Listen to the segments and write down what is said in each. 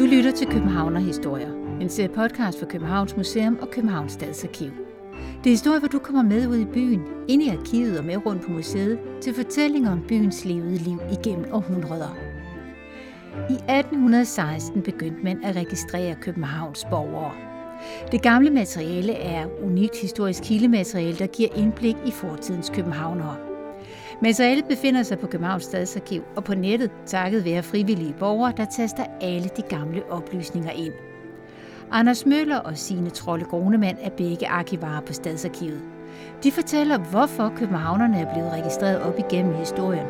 Du lytter til Københavner Historier, en serie podcast for Københavns Museum og Københavns Stadsarkiv. Det er historier, hvor du kommer med ud i byen, ind i arkivet og med rundt på museet, til fortællinger om byens levede liv igennem århundreder. I 1816 begyndte man at registrere Københavns borgere. Det gamle materiale er unikt historisk kildemateriale, der giver indblik i fortidens københavnere. Materialet befinder sig på Københavns Stadsarkiv og på nettet takket være frivillige borgere, der taster alle de gamle oplysninger ind. Anders Møller og Signe Trolle Grunemann er begge arkivarer på Stadsarkivet. De fortæller, hvorfor københavnerne er blevet registreret op igennem historien,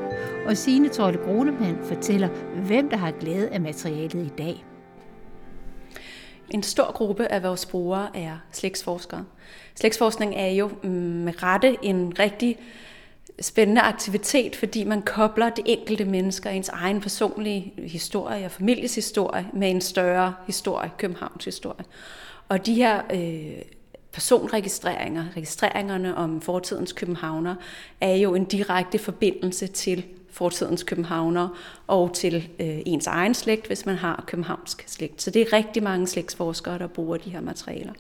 og Signe Trolle Grunemann fortæller, hvem der har glæde af materialet i dag. En stor gruppe af vores brugere er slægtsforskere. Slægtsforskning er jo mm, med rette en rigtig spændende aktivitet, fordi man kobler det enkelte menneske og ens egen personlige historie og families historie med en større historie, Københavns historie. Og de her øh, personregistreringer, registreringerne om fortidens københavner, er jo en direkte forbindelse til fortidens københavner og til øh, ens egen slægt, hvis man har københavnsk slægt. Så det er rigtig mange slægtsforskere, der bruger de her materialer.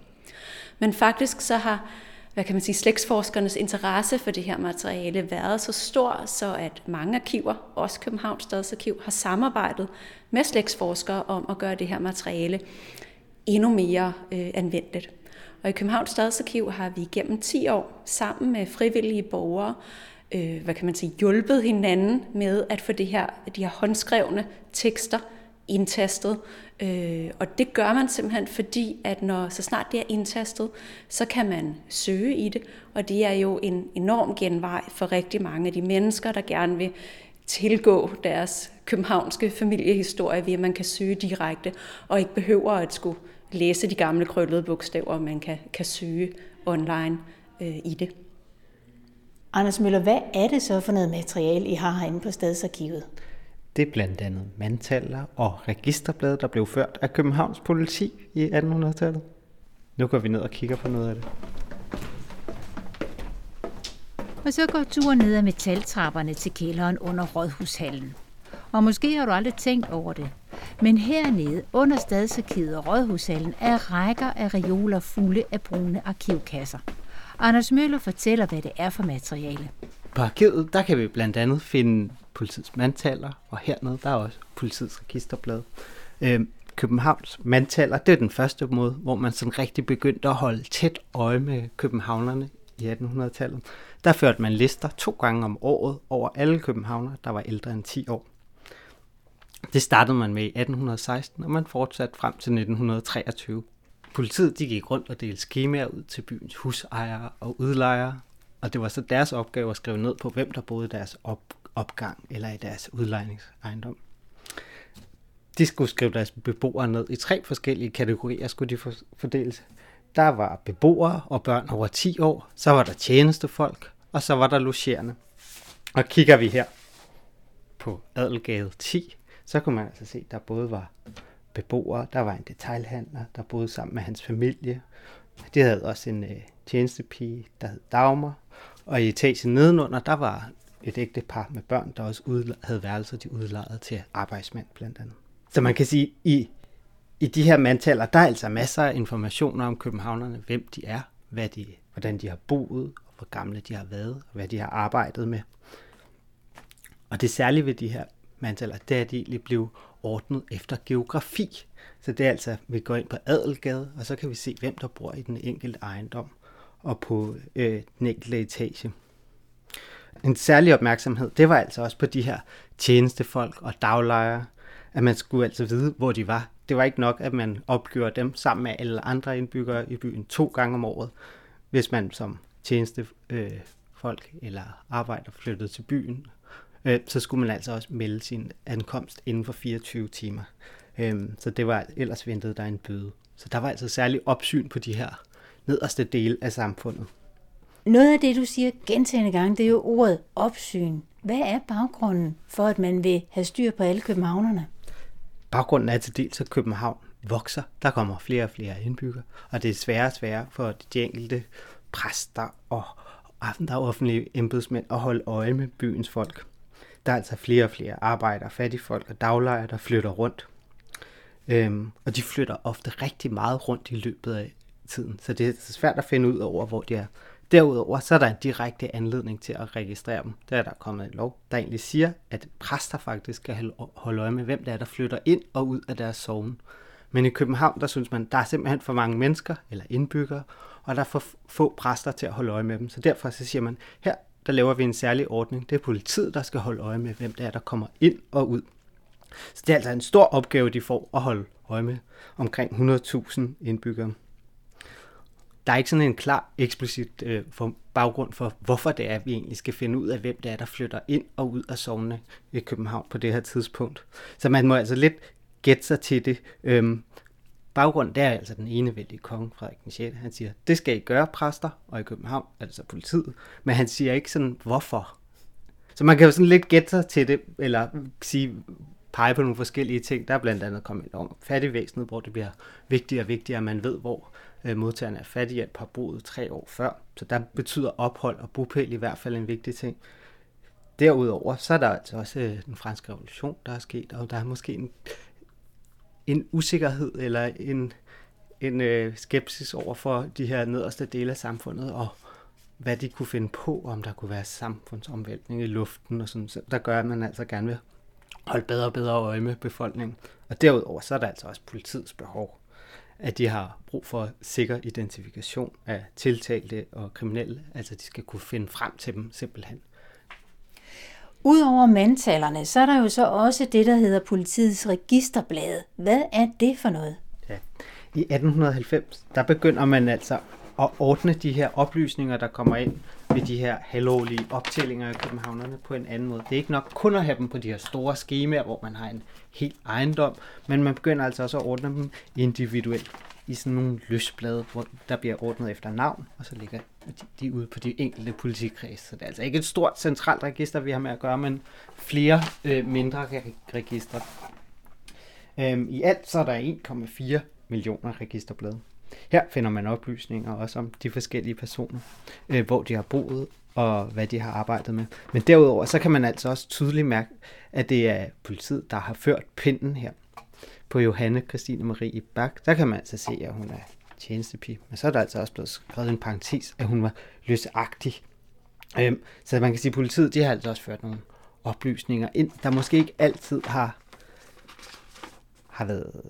Men faktisk så har hvad kan man sige, slægtsforskernes interesse for det her materiale været så stor, så at mange arkiver, også Københavns Stadsarkiv, har samarbejdet med slægtsforskere om at gøre det her materiale endnu mere øh, anvendeligt. Og i Københavns Stadsarkiv har vi gennem 10 år sammen med frivillige borgere øh, hvad kan man sige, hjulpet hinanden med at få det her, de her håndskrevne tekster indtastet. Øh, og det gør man simpelthen, fordi at når så snart det er indtastet, så kan man søge i det, og det er jo en enorm genvej for rigtig mange af de mennesker, der gerne vil tilgå deres københavnske familiehistorie ved, at man kan søge direkte, og ikke behøver at skulle læse de gamle krøllede bogstaver, man kan, kan søge online øh, i det. Anders Møller, hvad er det så for noget materiale, I har herinde på Stadsarkivet? Det er blandt andet mandtaler og registerblade, der blev ført af Københavns politi i 1800-tallet. Nu går vi ned og kigger på noget af det. Og så går turen ned ad metaltrapperne til kælderen under Rådhushallen. Og måske har du aldrig tænkt over det. Men hernede under stadsarkivet og Rådhushallen er rækker af reoler fulde af brune arkivkasser. Anders Møller fortæller, hvad det er for materiale. På arkivet, der kan vi blandt andet finde politiets mandtaller, og hernede, der er også politiets registerblad. Øh, Københavns mandtaller, det er den første måde, hvor man sådan rigtig begyndte at holde tæt øje med københavnerne i 1800-tallet. Der førte man lister to gange om året over alle københavnere, der var ældre end 10 år. Det startede man med i 1816, og man fortsatte frem til 1923. Politiet de gik rundt og delte skemaer ud til byens husejere og udlejere, og det var så deres opgave at skrive ned på, hvem der boede i deres op- opgang eller i deres udlejningsejendom. De skulle skrive deres beboere ned i tre forskellige kategorier, skulle de fordeles. Der var beboere og børn over 10 år, så var der tjenestefolk, og så var der logerende. Og kigger vi her på Adelgade 10, så kunne man altså se, at der både var beboere, der var en detailhandler, der boede sammen med hans familie. De havde også en øh, tjenestepige, der hed Dagmar. Og i etagen nedenunder, der var et ægte par med børn, der også udla- havde værelser, de udlejede til arbejdsmænd blandt andet. Så man kan sige, i, i de her mandtaler, der er altså masser af informationer om københavnerne, hvem de er, hvad de, hvordan de har boet, og hvor gamle de har været, og hvad de har arbejdet med. Og det særlige ved de her mandtaler, det er, at de egentlig blev ordnet efter geografi. Så det er altså, vi går ind på Adelgade, og så kan vi se, hvem der bor i den enkelte ejendom og på øh, den enkelte etage. En særlig opmærksomhed, det var altså også på de her tjenestefolk og daglejere, at man skulle altså vide, hvor de var. Det var ikke nok, at man opgjorde dem sammen med alle andre indbyggere i byen to gange om året, hvis man som tjenestefolk øh, eller arbejder flyttede til byen øh, så skulle man altså også melde sin ankomst inden for 24 timer. Øhm, så det var ellers ventede der en bøde. Så der var altså særlig opsyn på de her nederste dele af samfundet. Noget af det, du siger gentagende gange, det er jo ordet opsyn. Hvad er baggrunden for, at man vil have styr på alle københavnerne? Baggrunden er til dels, at København vokser. Der kommer flere og flere indbyggere, og det er sværere og sværere for de enkelte præster og andre offentlige embedsmænd at holde øje med byens folk. Der er altså flere og flere arbejdere, fattigfolk og daglejere, der flytter rundt. Øhm, og de flytter ofte rigtig meget rundt i løbet af tiden, så det er altså svært at finde ud over, hvor de er. Derudover så er der en direkte anledning til at registrere dem. Der er der kommet en lov, der egentlig siger, at præster faktisk skal holde øje med, hvem det er, der flytter ind og ud af deres sovn. Men i København, der synes man, der er simpelthen for mange mennesker eller indbyggere, og der er for få præster til at holde øje med dem. Så derfor så siger man, her der laver vi en særlig ordning. Det er politiet, der skal holde øje med, hvem det er, der kommer ind og ud. Så det er altså en stor opgave, de får at holde øje med omkring 100.000 indbyggere. Der er ikke sådan en klar, eksplicit øh, for baggrund for, hvorfor det er, at vi egentlig skal finde ud af, hvem det er, der flytter ind og ud af sovnene i København på det her tidspunkt. Så man må altså lidt gætte sig til det. Øhm, baggrund, der er altså den enevældige konge, Frederik den 6. Han siger, det skal I gøre, præster, og i København altså politiet. Men han siger ikke sådan, hvorfor. Så man kan jo sådan lidt gætte sig til det, eller sige, pege på nogle forskellige ting. Der er blandt andet kommet om fattigvæsenet, hvor det bliver vigtigere og vigtigere, at man ved, hvor øh, modtagerne af fattighjælp har boet tre år før. Så der betyder ophold og bopæl i hvert fald en vigtig ting. Derudover, så er der altså også øh, den franske revolution, der er sket, og der er måske en, en usikkerhed eller en, en øh, skepsis over for de her nederste dele af samfundet, og hvad de kunne finde på, om der kunne være samfundsomvæltning i luften og sådan. Så der gør, at man altså gerne vil holde bedre og bedre øje med befolkningen. Og derudover så er der altså også politiets behov, at de har brug for sikker identifikation af tiltalte og kriminelle, altså de skal kunne finde frem til dem simpelthen. Udover mandtalerne, så er der jo så også det, der hedder politiets registerblad. Hvad er det for noget? Ja. I 1890, der begynder man altså at ordne de her oplysninger, der kommer ind ved de her halvårlige optællinger af københavnerne på en anden måde. Det er ikke nok kun at have dem på de her store skemaer, hvor man har en helt ejendom, men man begynder altså også at ordne dem individuelt i sådan nogle løsblade, hvor der bliver ordnet efter navn, og så ligger de, de ude på de enkelte politikreds. Så det er altså ikke et stort centralt register, vi har med at gøre, men flere øh, mindre registre. Øhm, I alt så er der 1,4 millioner registerblade. Her finder man oplysninger også om de forskellige personer, øh, hvor de har boet og hvad de har arbejdet med. Men derudover så kan man altså også tydeligt mærke, at det er politiet, der har ført pinden her. På Johanne Christine Marie Bak, der kan man altså se, at hun er tjenestepige. Men så er der altså også blevet skrevet en parentes, at hun var løsagtig. Øhm, så man kan sige, at politiet de har altså også ført nogle oplysninger ind, der måske ikke altid har, har været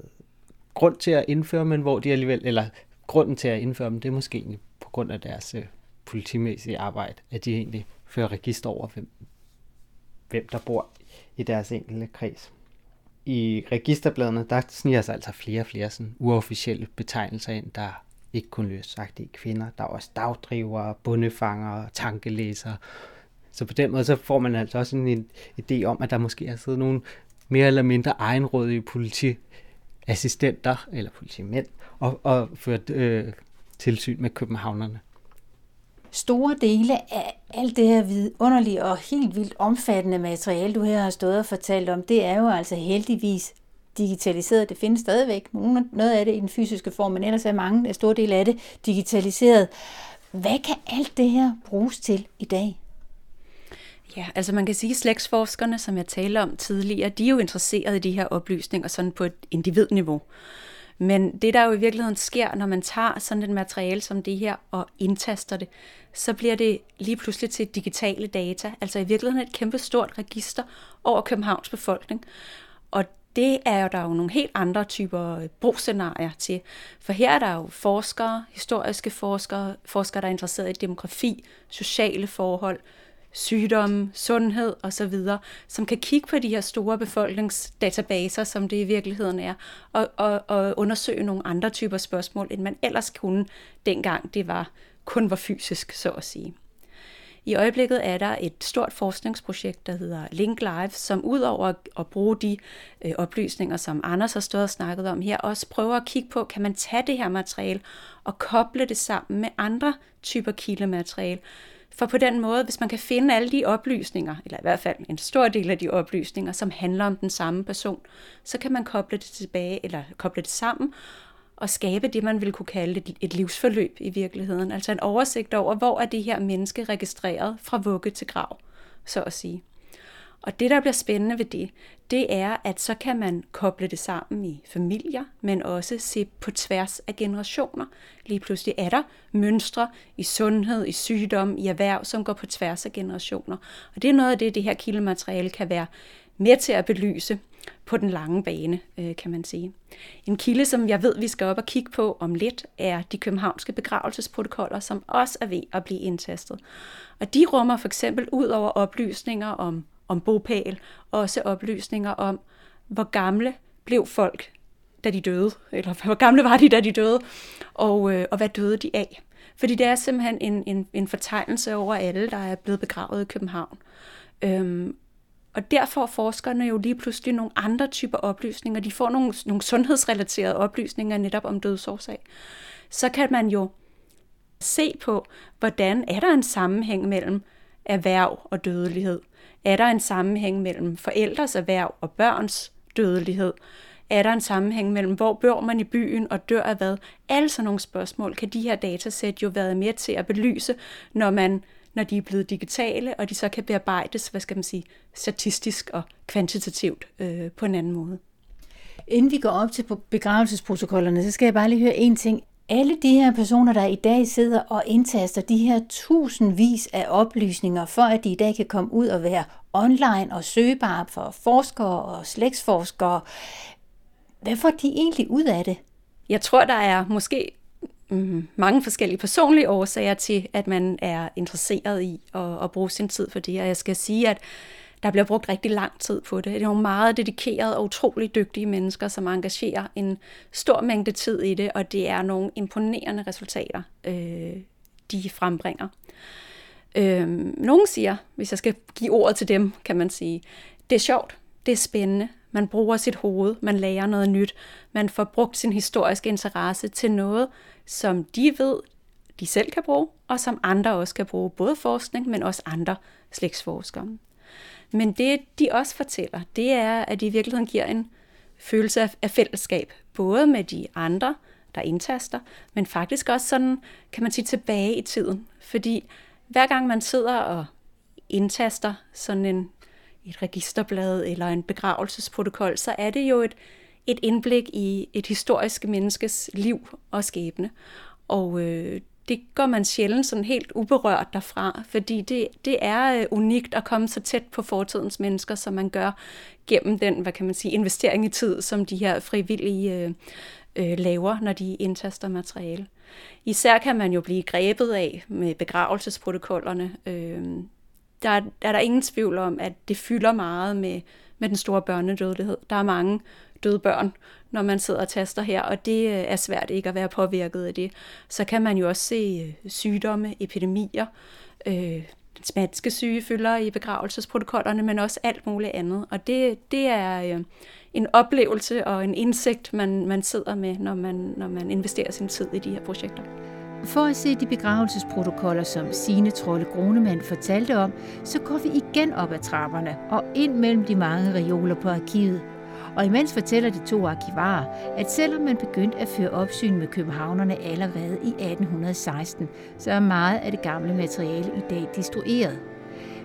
grund til at indføre, men hvor de alligevel, eller grunden til at indføre dem, det er måske egentlig på grund af deres øh, politimæssige arbejde, at de egentlig fører register over, hvem, hvem der bor i deres enkelte kreds. I registerbladene, der sniger sig altså flere og flere sådan uofficielle betegnelser ind, der ikke kun løsagtige kvinder. Der er også dagdrivere, bundefangere, tankelæsere. Så på den måde så får man altså også en idé om, at der måske har siddet nogle mere eller mindre egenrådige politi assistenter eller politimænd og, og ført øh, tilsyn med københavnerne. Store dele af alt det her vidunderlige og helt vildt omfattende materiale, du her har stået og fortalt om, det er jo altså heldigvis digitaliseret. Det findes stadigvæk nogle, noget af det i den fysiske form, men ellers er mange af store dele af det digitaliseret. Hvad kan alt det her bruges til i dag? Ja, altså man kan sige, at slægtsforskerne, som jeg talte om tidligere, de er jo interesserede i de her oplysninger sådan på et individniveau. Men det, der jo i virkeligheden sker, når man tager sådan et materiale som det her og indtaster det, så bliver det lige pludselig til digitale data. Altså i virkeligheden et kæmpe stort register over Københavns befolkning. Og det er jo der jo nogle helt andre typer brugscenarier til. For her er der jo forskere, historiske forskere, forskere, der er interesseret i demografi, sociale forhold, sygdomme, sundhed osv., som kan kigge på de her store befolkningsdatabaser, som det i virkeligheden er, og, og, og undersøge nogle andre typer spørgsmål, end man ellers kunne, dengang det var kun var fysisk, så at sige. I øjeblikket er der et stort forskningsprojekt, der hedder Link Live, som udover at bruge de øh, oplysninger, som Anders har stået og snakket om her, også prøver at kigge på, kan man tage det her materiale og koble det sammen med andre typer kildemateriale, for på den måde, hvis man kan finde alle de oplysninger, eller i hvert fald en stor del af de oplysninger, som handler om den samme person, så kan man koble det tilbage, eller koble det sammen, og skabe det, man vil kunne kalde et, et livsforløb i virkeligheden. Altså en oversigt over, hvor er det her menneske registreret fra vugge til grav, så at sige. Og det, der bliver spændende ved det, det er, at så kan man koble det sammen i familier, men også se på tværs af generationer. Lige pludselig er der mønstre i sundhed, i sygdom, i erhverv, som går på tværs af generationer. Og det er noget af det, det her kildemateriale kan være med til at belyse på den lange bane, øh, kan man sige. En kilde, som jeg ved, vi skal op og kigge på om lidt, er de københavnske begravelsesprotokoller, som også er ved at blive indtastet. Og de rummer for eksempel ud over oplysninger om, om bopæl, også oplysninger om, hvor gamle blev folk, da de døde, eller hvor gamle var de, da de døde, og, øh, og hvad døde de af. Fordi det er simpelthen en, en, en fortegnelse over alle, der er blevet begravet i København. Øhm, og der får forskerne jo lige pludselig nogle andre typer oplysninger. De får nogle, nogle sundhedsrelaterede oplysninger netop om dødsårsag. Så kan man jo se på, hvordan er der en sammenhæng mellem erhverv og dødelighed? Er der en sammenhæng mellem forældres erhverv og børns dødelighed? Er der en sammenhæng mellem, hvor bor man i byen og dør af hvad? Alle sådan nogle spørgsmål kan de her datasæt jo være med til at belyse, når man når de er blevet digitale, og de så kan bearbejdes, hvad skal man sige, statistisk og kvantitativt øh, på en anden måde. Inden vi går op til begravelsesprotokollerne, så skal jeg bare lige høre en ting. Alle de her personer, der i dag sidder og indtaster de her tusindvis af oplysninger, for at de i dag kan komme ud og være online og søgbare for forskere og slægtsforskere, hvad får de egentlig ud af det? Jeg tror, der er måske mm, mange forskellige personlige årsager til, at man er interesseret i at, at bruge sin tid for det. Og jeg skal sige, at der bliver brugt rigtig lang tid på det. Det er nogle meget dedikerede og utrolig dygtige mennesker, som engagerer en stor mængde tid i det, og det er nogle imponerende resultater, øh, de frembringer. Øh, nogle siger, hvis jeg skal give ordet til dem, kan man sige, det er sjovt, det er spændende, man bruger sit hoved, man lærer noget nyt, man får brugt sin historiske interesse til noget, som de ved, de selv kan bruge, og som andre også kan bruge, både forskning, men også andre slægtsforskere. Men det, de også fortæller, det er, at de i virkeligheden giver en følelse af, af fællesskab, både med de andre, der indtaster, men faktisk også sådan, kan man sige, tilbage i tiden. Fordi hver gang man sidder og indtaster sådan en, et registerblad eller en begravelsesprotokol, så er det jo et, et indblik i et historisk menneskes liv og skæbne. Og øh, det går man sjældent sådan helt uberørt derfra, fordi det, det er øh, unikt at komme så tæt på fortidens mennesker, som man gør gennem den, hvad kan man sige, investering i tid, som de her frivillige øh, øh laver, når de indtaster materiale. Især kan man jo blive grebet af med begravelsesprotokollerne. Øh, der, er der ingen tvivl om, at det fylder meget med, med den store børnedødelighed. Der er mange døde børn, når man sidder og taster her, og det øh, er svært ikke at være påvirket af det. Så kan man jo også se øh, sygdomme, epidemier, øh, den spanske syge fylder i begravelsesprotokollerne, men også alt muligt andet. Og det, det er øh, en oplevelse og en indsigt, man, man sidder med, når man, når man investerer sin tid i de her projekter. For at se de begravelsesprotokoller, som Sine Trolle Grunemann fortalte om, så går vi igen op ad trapperne og ind mellem de mange reoler på arkivet og imens fortæller de to arkivarer, at selvom man begyndte at føre opsyn med københavnerne allerede i 1816, så er meget af det gamle materiale i dag destrueret.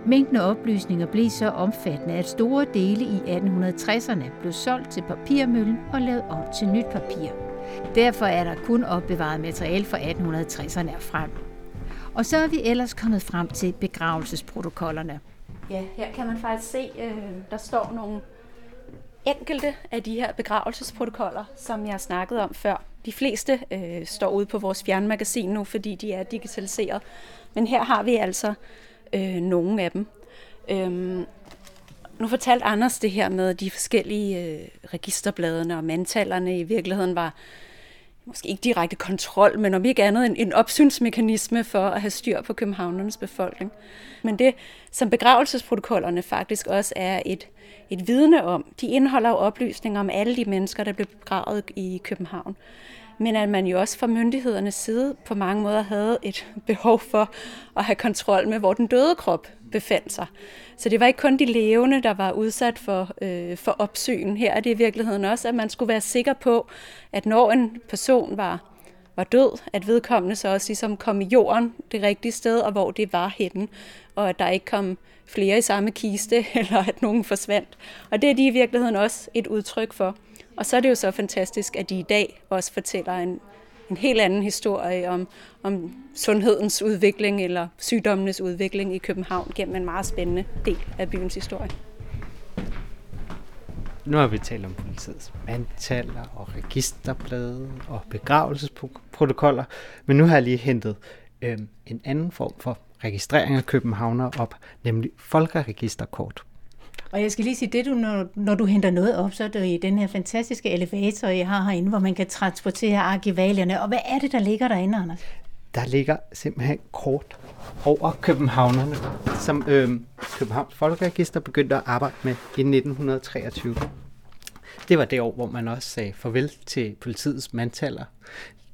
Mængden af oplysninger blev så omfattende, at store dele i 1860'erne blev solgt til papirmøllen og lavet om til nyt papir. Derfor er der kun opbevaret materiale fra 1860'erne frem. Og så er vi ellers kommet frem til begravelsesprotokollerne. Ja, her kan man faktisk se, øh, der står nogle enkelte af de her begravelsesprotokoller, som jeg snakkede om før. De fleste øh, står ude på vores fjernmagasin nu, fordi de er digitaliseret. Men her har vi altså øh, nogle af dem. Øhm, nu fortalte Anders det her med de forskellige øh, registerbladene og mandtallerne i virkeligheden var måske ikke direkte kontrol, men om ikke andet en, en opsynsmekanisme for at have styr på københavnernes befolkning. Men det, som begravelsesprotokollerne faktisk også er et, et vidne om, de indeholder jo oplysninger om alle de mennesker, der blev begravet i København. Men at man jo også fra myndighedernes side på mange måder havde et behov for at have kontrol med, hvor den døde krop befandt sig. Så det var ikke kun de levende, der var udsat for, øh, for opsyn. Her er det i virkeligheden også, at man skulle være sikker på, at når en person var var død, at vedkommende så også ligesom kom i jorden det rigtige sted, og hvor det var henne, og at der ikke kom flere i samme kiste, eller at nogen forsvandt. Og det er de i virkeligheden også et udtryk for. Og så er det jo så fantastisk, at de i dag også fortæller en, en helt anden historie om, om sundhedens udvikling eller sygdommenes udvikling i København gennem en meget spændende del af byens historie. Nu har vi talt om politiets mandtaller og registerblade og begravelsesprotokoller, men nu har jeg lige hentet øh, en anden form for registrering af københavner op, nemlig folkeregisterkort. Og jeg skal lige sige, det du, når, når du henter noget op, så er det i den her fantastiske elevator, jeg har herinde, hvor man kan transportere arkivalierne. Og hvad er det, der ligger derinde, Anders? Der ligger simpelthen kort over københavnerne, som øh, Københavns Folkeregister begyndte at arbejde med i 1923. Det var det år, hvor man også sagde farvel til politiets mandtaller.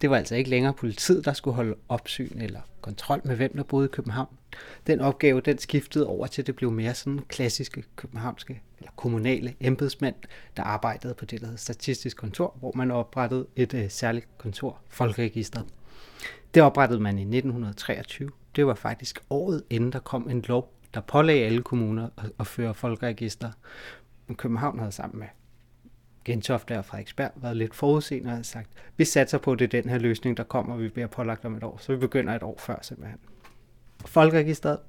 Det var altså ikke længere politiet, der skulle holde opsyn eller kontrol med, hvem der boede i København. Den opgave, den skiftede over til, det blev mere sådan klassiske københavnske eller kommunale embedsmænd, der arbejdede på det, der hedder Statistisk Kontor, hvor man oprettede et øh, særligt kontor, Folkeregisteret. Det oprettede man i 1923. Det var faktisk året inden der kom en lov, der pålagde alle kommuner at, at føre folkeregister. Men København havde sammen med Gentofte og Frederiksberg været lidt forudseende og havde sagt, vi satser på, at det er den her løsning, der kommer, og vi bliver pålagt om et år. Så vi begynder et år før simpelthen. Folkeregisteret,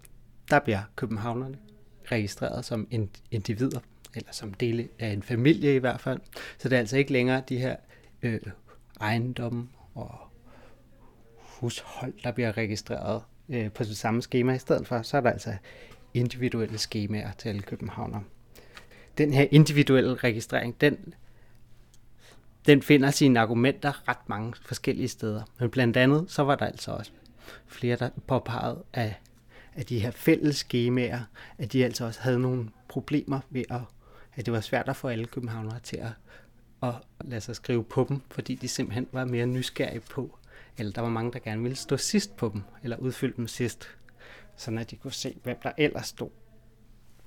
der bliver københavnerne registreret som individer, eller som dele af en familie i hvert fald. Så det er altså ikke længere de her øh, ejendomme og hushold, der bliver registreret øh, på det samme schema. I stedet for, så er der altså individuelle skemaer til alle københavnere. Den her individuelle registrering, den, den finder sine argumenter ret mange forskellige steder. Men blandt andet, så var der altså også flere, der påpegede, at, at de her fælles skemaer, at de altså også havde nogle problemer ved at, at det var svært at få alle københavnere til at, at lade sig skrive på dem, fordi de simpelthen var mere nysgerrige på, eller der var mange, der gerne ville stå sidst på dem, eller udfylde dem sidst, sådan at de kunne se, hvem der ellers stod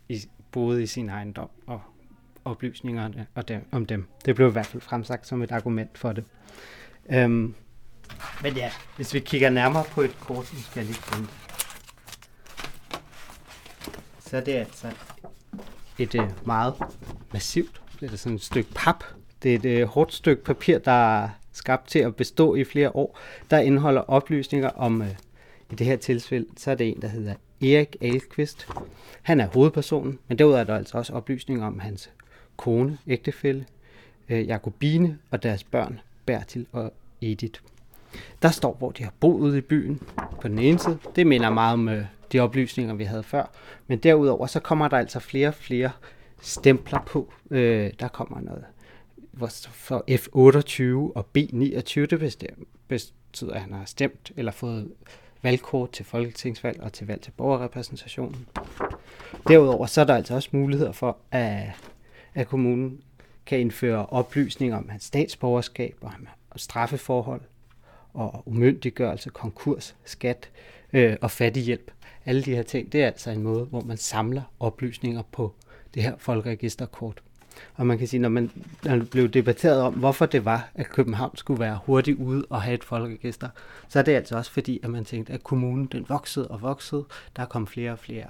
i, boede i sin ejendom og oplysningerne og dem, om dem. Det blev i hvert fald fremsagt som et argument for det. Øhm, men ja, hvis vi kigger nærmere på et kort, så skal jeg lige finde det. Så er det altså et øh, meget massivt, det er sådan et stykke pap. Det er et øh, hårdt stykke papir, der er skabt til at bestå i flere år, der indeholder oplysninger om, øh, i det her tilfælde, så er det en, der hedder Erik Alkvist. Han er hovedpersonen, men derudover er der altså også oplysninger om hans kone, ægtefælle, øh, Jakobine og deres børn, Bertil og Edith. Der står, hvor de har boet ude i byen på den ene side. Det minder meget om øh, de oplysninger, vi havde før. Men derudover, så kommer der altså flere og flere stempler på. Øh, der kommer noget for F28 og B29, det betyder, at han har stemt eller fået valgkort til folketingsvalg og til valg til borgerrepræsentationen. Derudover så er der altså også muligheder for, at, at kommunen kan indføre oplysninger om hans statsborgerskab og, straffeforhold og umyndiggørelse, konkurs, skat øh, og fattighjælp. Alle de her ting, det er altså en måde, hvor man samler oplysninger på det her folkeregisterkort. Og man kan sige, når man, når det blev debatteret om, hvorfor det var, at København skulle være hurtigt ude og have et folkeregister, så er det altså også fordi, at man tænkte, at kommunen den voksede og voksede. Der kom flere og flere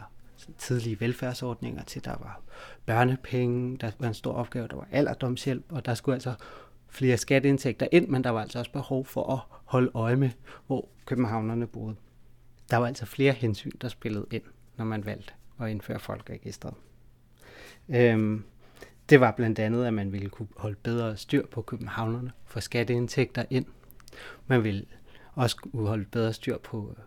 tidlige velfærdsordninger til, der var børnepenge, der var en stor opgave, der var alderdomshjælp, og der skulle altså flere skatteindtægter ind, men der var altså også behov for at holde øje med, hvor københavnerne boede. Der var altså flere hensyn, der spillede ind, når man valgte at indføre folkeregistret. Øhm, det var blandt andet, at man ville kunne holde bedre styr på københavnerne, få skatteindtægter ind. Man ville også kunne holde bedre styr på øh,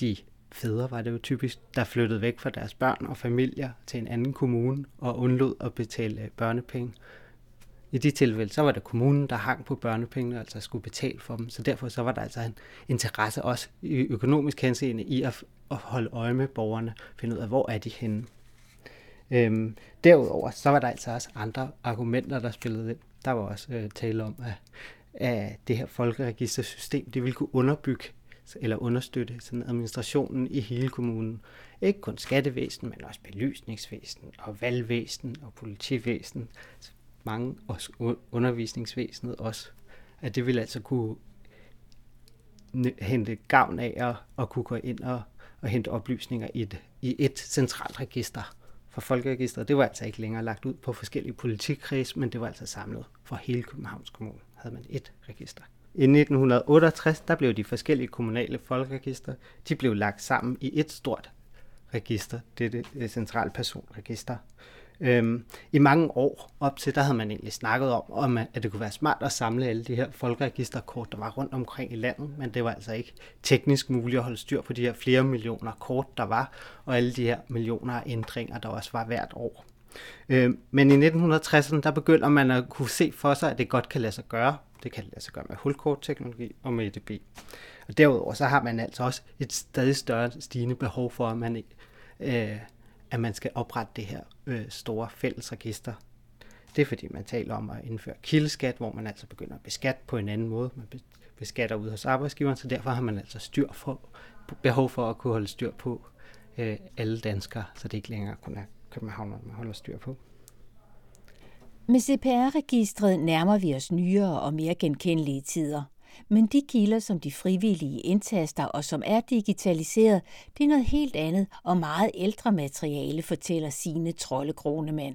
de fædre, var det jo typisk, der flyttede væk fra deres børn og familier til en anden kommune og undlod at betale øh, børnepenge. I de tilfælde, så var det kommunen, der hang på børnepengene, altså skulle betale for dem. Så derfor så var der altså en interesse også i økonomisk henseende i at, at holde øje med borgerne, finde ud af, hvor er de henne. Øhm, derudover, så var der altså også andre argumenter, der spillede ind. Der var også øh, tale om, at, at det her folkeregistersystem, det ville kunne underbygge eller understøtte sådan administrationen i hele kommunen. Ikke kun skattevæsen, men også belysningsvæsen og valgvæsen og politivæsen. Mange også undervisningsvæsenet også. At det ville altså kunne hente gavn af at, at kunne gå ind og, og hente oplysninger i et, i et centralt register for Folkeregisteret. Det var altså ikke længere lagt ud på forskellige politikkreds, men det var altså samlet for hele Københavns Kommune, havde man et register. I 1968 der blev de forskellige kommunale folkeregister, de blev lagt sammen i et stort register, det er det centrale personregister. Øhm, I mange år op til, der havde man egentlig snakket om, om, at det kunne være smart at samle alle de her folkeregisterkort, der var rundt omkring i landet, men det var altså ikke teknisk muligt at holde styr på de her flere millioner kort, der var, og alle de her millioner af ændringer, der også var hvert år. Øhm, men i 1960'erne, der begynder man at kunne se for sig, at det godt kan lade sig gøre. Det kan lade sig gøre med hulkortteknologi og med EDB. Og derudover så har man altså også et stadig større stigende behov for, at man, øh, at man skal oprette det her øh, store fællesregister. Det er fordi, man taler om at indføre kildeskat, hvor man altså begynder at beskatte på en anden måde. Man beskatter ud hos arbejdsgiveren, så derfor har man altså styr for, behov for at kunne holde styr på øh, alle danskere, så det ikke længere kun er københavnerne, man holder styr på. Med CPR-registret nærmer vi os nyere og mere genkendelige tider. Men de kilder, som de frivillige indtaster og som er digitaliseret, det er noget helt andet og meget ældre materiale, fortæller sine troldegronemand.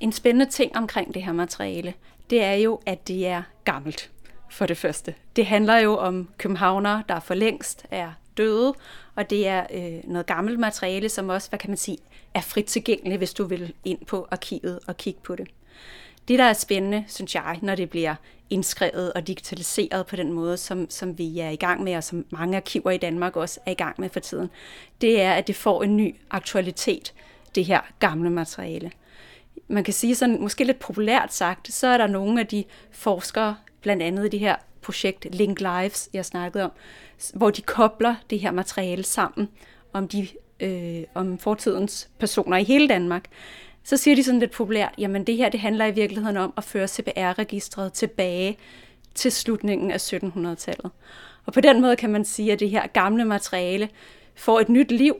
En spændende ting omkring det her materiale, det er jo, at det er gammelt for det første. Det handler jo om københavnere, der for længst er døde, og det er øh, noget gammelt materiale, som også, hvad kan man sige, er frit tilgængeligt, hvis du vil ind på arkivet og kigge på det. Det, der er spændende, synes jeg, når det bliver indskrevet og digitaliseret på den måde, som, som vi er i gang med, og som mange arkiver i Danmark også er i gang med for tiden, det er, at det får en ny aktualitet, det her gamle materiale. Man kan sige sådan, måske lidt populært sagt, så er der nogle af de forskere, blandt andet i det her projekt Link Lives, jeg snakkede om, hvor de kobler det her materiale sammen om, de, øh, om fortidens personer i hele Danmark så siger de sådan lidt populært, jamen det her det handler i virkeligheden om at føre CPR-registret tilbage til slutningen af 1700-tallet. Og på den måde kan man sige, at det her gamle materiale får et nyt liv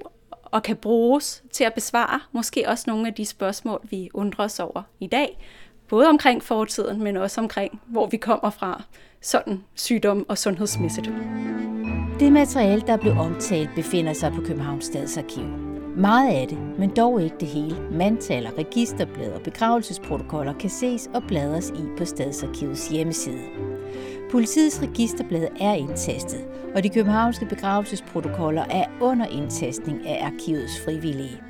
og kan bruges til at besvare måske også nogle af de spørgsmål, vi undrer os over i dag, både omkring fortiden, men også omkring, hvor vi kommer fra, sådan sygdom og sundhedsmæssigt. Det materiale, der blev omtalt, befinder sig på Københavns Stadsarkiv. Meget af det, men dog ikke det hele, mandtaler, registerblade og begravelsesprotokoller kan ses og bladres i på Stadsarkivets hjemmeside. Politiets registerblad er indtastet, og de københavnske begravelsesprotokoller er under indtastning af arkivets frivillige.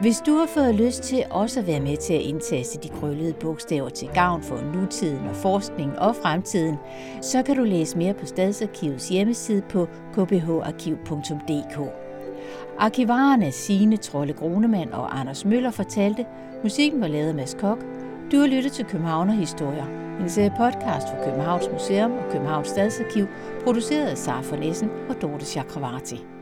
Hvis du har fået lyst til også at være med til at indtaste de krøllede bogstaver til gavn for nutiden og forskningen og fremtiden, så kan du læse mere på Stadsarkivets hjemmeside på kbharkiv.dk. Arkivarerne Signe Trolle Grunemann og Anders Møller fortalte, musikken var lavet af Mads Kok. Du har lyttet til Københavner Historier, en serie podcast fra Københavns Museum og Københavns Stadsarkiv, produceret af Sara Nissen og Dorte Chakravarti.